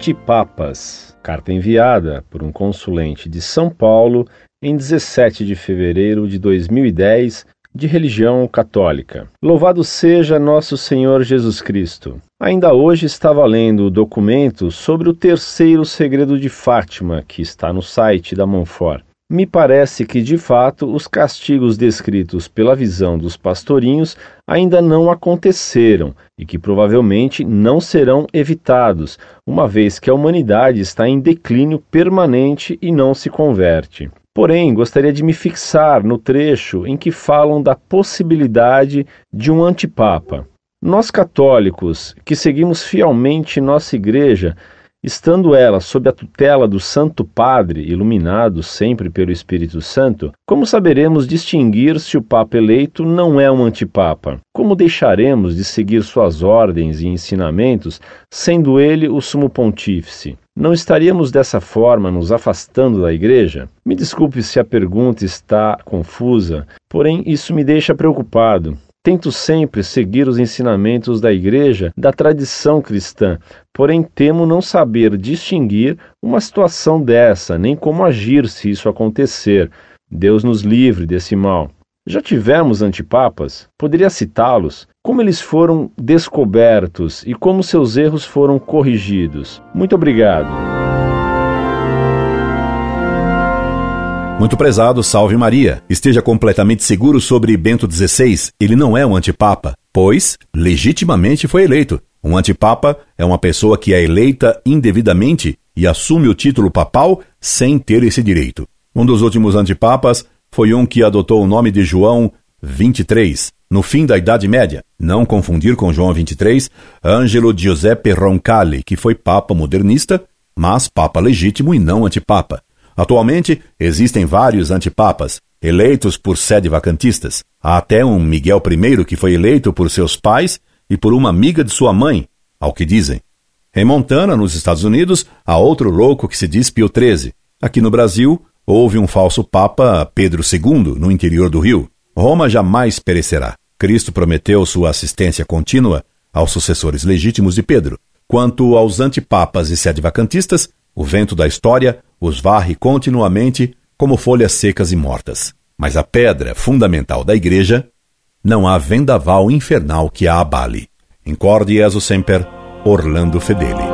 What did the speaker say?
Antipapas, carta enviada por um consulente de São Paulo em 17 de fevereiro de 2010, de religião católica. Louvado seja nosso Senhor Jesus Cristo. Ainda hoje estava lendo o documento sobre o terceiro segredo de Fátima, que está no site da Monfort. Me parece que, de fato, os castigos descritos pela visão dos pastorinhos ainda não aconteceram e que provavelmente não serão evitados, uma vez que a humanidade está em declínio permanente e não se converte. Porém, gostaria de me fixar no trecho em que falam da possibilidade de um antipapa. Nós católicos, que seguimos fielmente nossa igreja, Estando ela sob a tutela do Santo Padre, iluminado sempre pelo Espírito Santo, como saberemos distinguir se o Papa eleito não é um antipapa? Como deixaremos de seguir suas ordens e ensinamentos, sendo ele o sumo pontífice? Não estaríamos dessa forma nos afastando da Igreja? Me desculpe se a pergunta está confusa, porém isso me deixa preocupado. Tento sempre seguir os ensinamentos da Igreja, da tradição cristã, porém temo não saber distinguir uma situação dessa, nem como agir se isso acontecer. Deus nos livre desse mal. Já tivemos antipapas? Poderia citá-los? Como eles foram descobertos e como seus erros foram corrigidos? Muito obrigado. Muito prezado, salve Maria. Esteja completamente seguro sobre Bento XVI. Ele não é um antipapa, pois legitimamente foi eleito. Um antipapa é uma pessoa que é eleita indevidamente e assume o título papal sem ter esse direito. Um dos últimos antipapas foi um que adotou o nome de João 23, no fim da Idade Média. Não confundir com João 23, Ângelo Giuseppe Roncalli, que foi papa modernista, mas papa legítimo e não antipapa. Atualmente, existem vários antipapas, eleitos por sede vacantistas. Há até um Miguel I que foi eleito por seus pais e por uma amiga de sua mãe, ao que dizem. Em Montana, nos Estados Unidos, há outro louco que se diz Pio XIII. Aqui no Brasil, houve um falso Papa Pedro II, no interior do Rio. Roma jamais perecerá. Cristo prometeu sua assistência contínua aos sucessores legítimos de Pedro. Quanto aos antipapas e sede vacantistas, o vento da história os varre continuamente como folhas secas e mortas. Mas a pedra fundamental da igreja, não há vendaval infernal que a abale. Incorde Jesus Semper, Orlando Fedeli.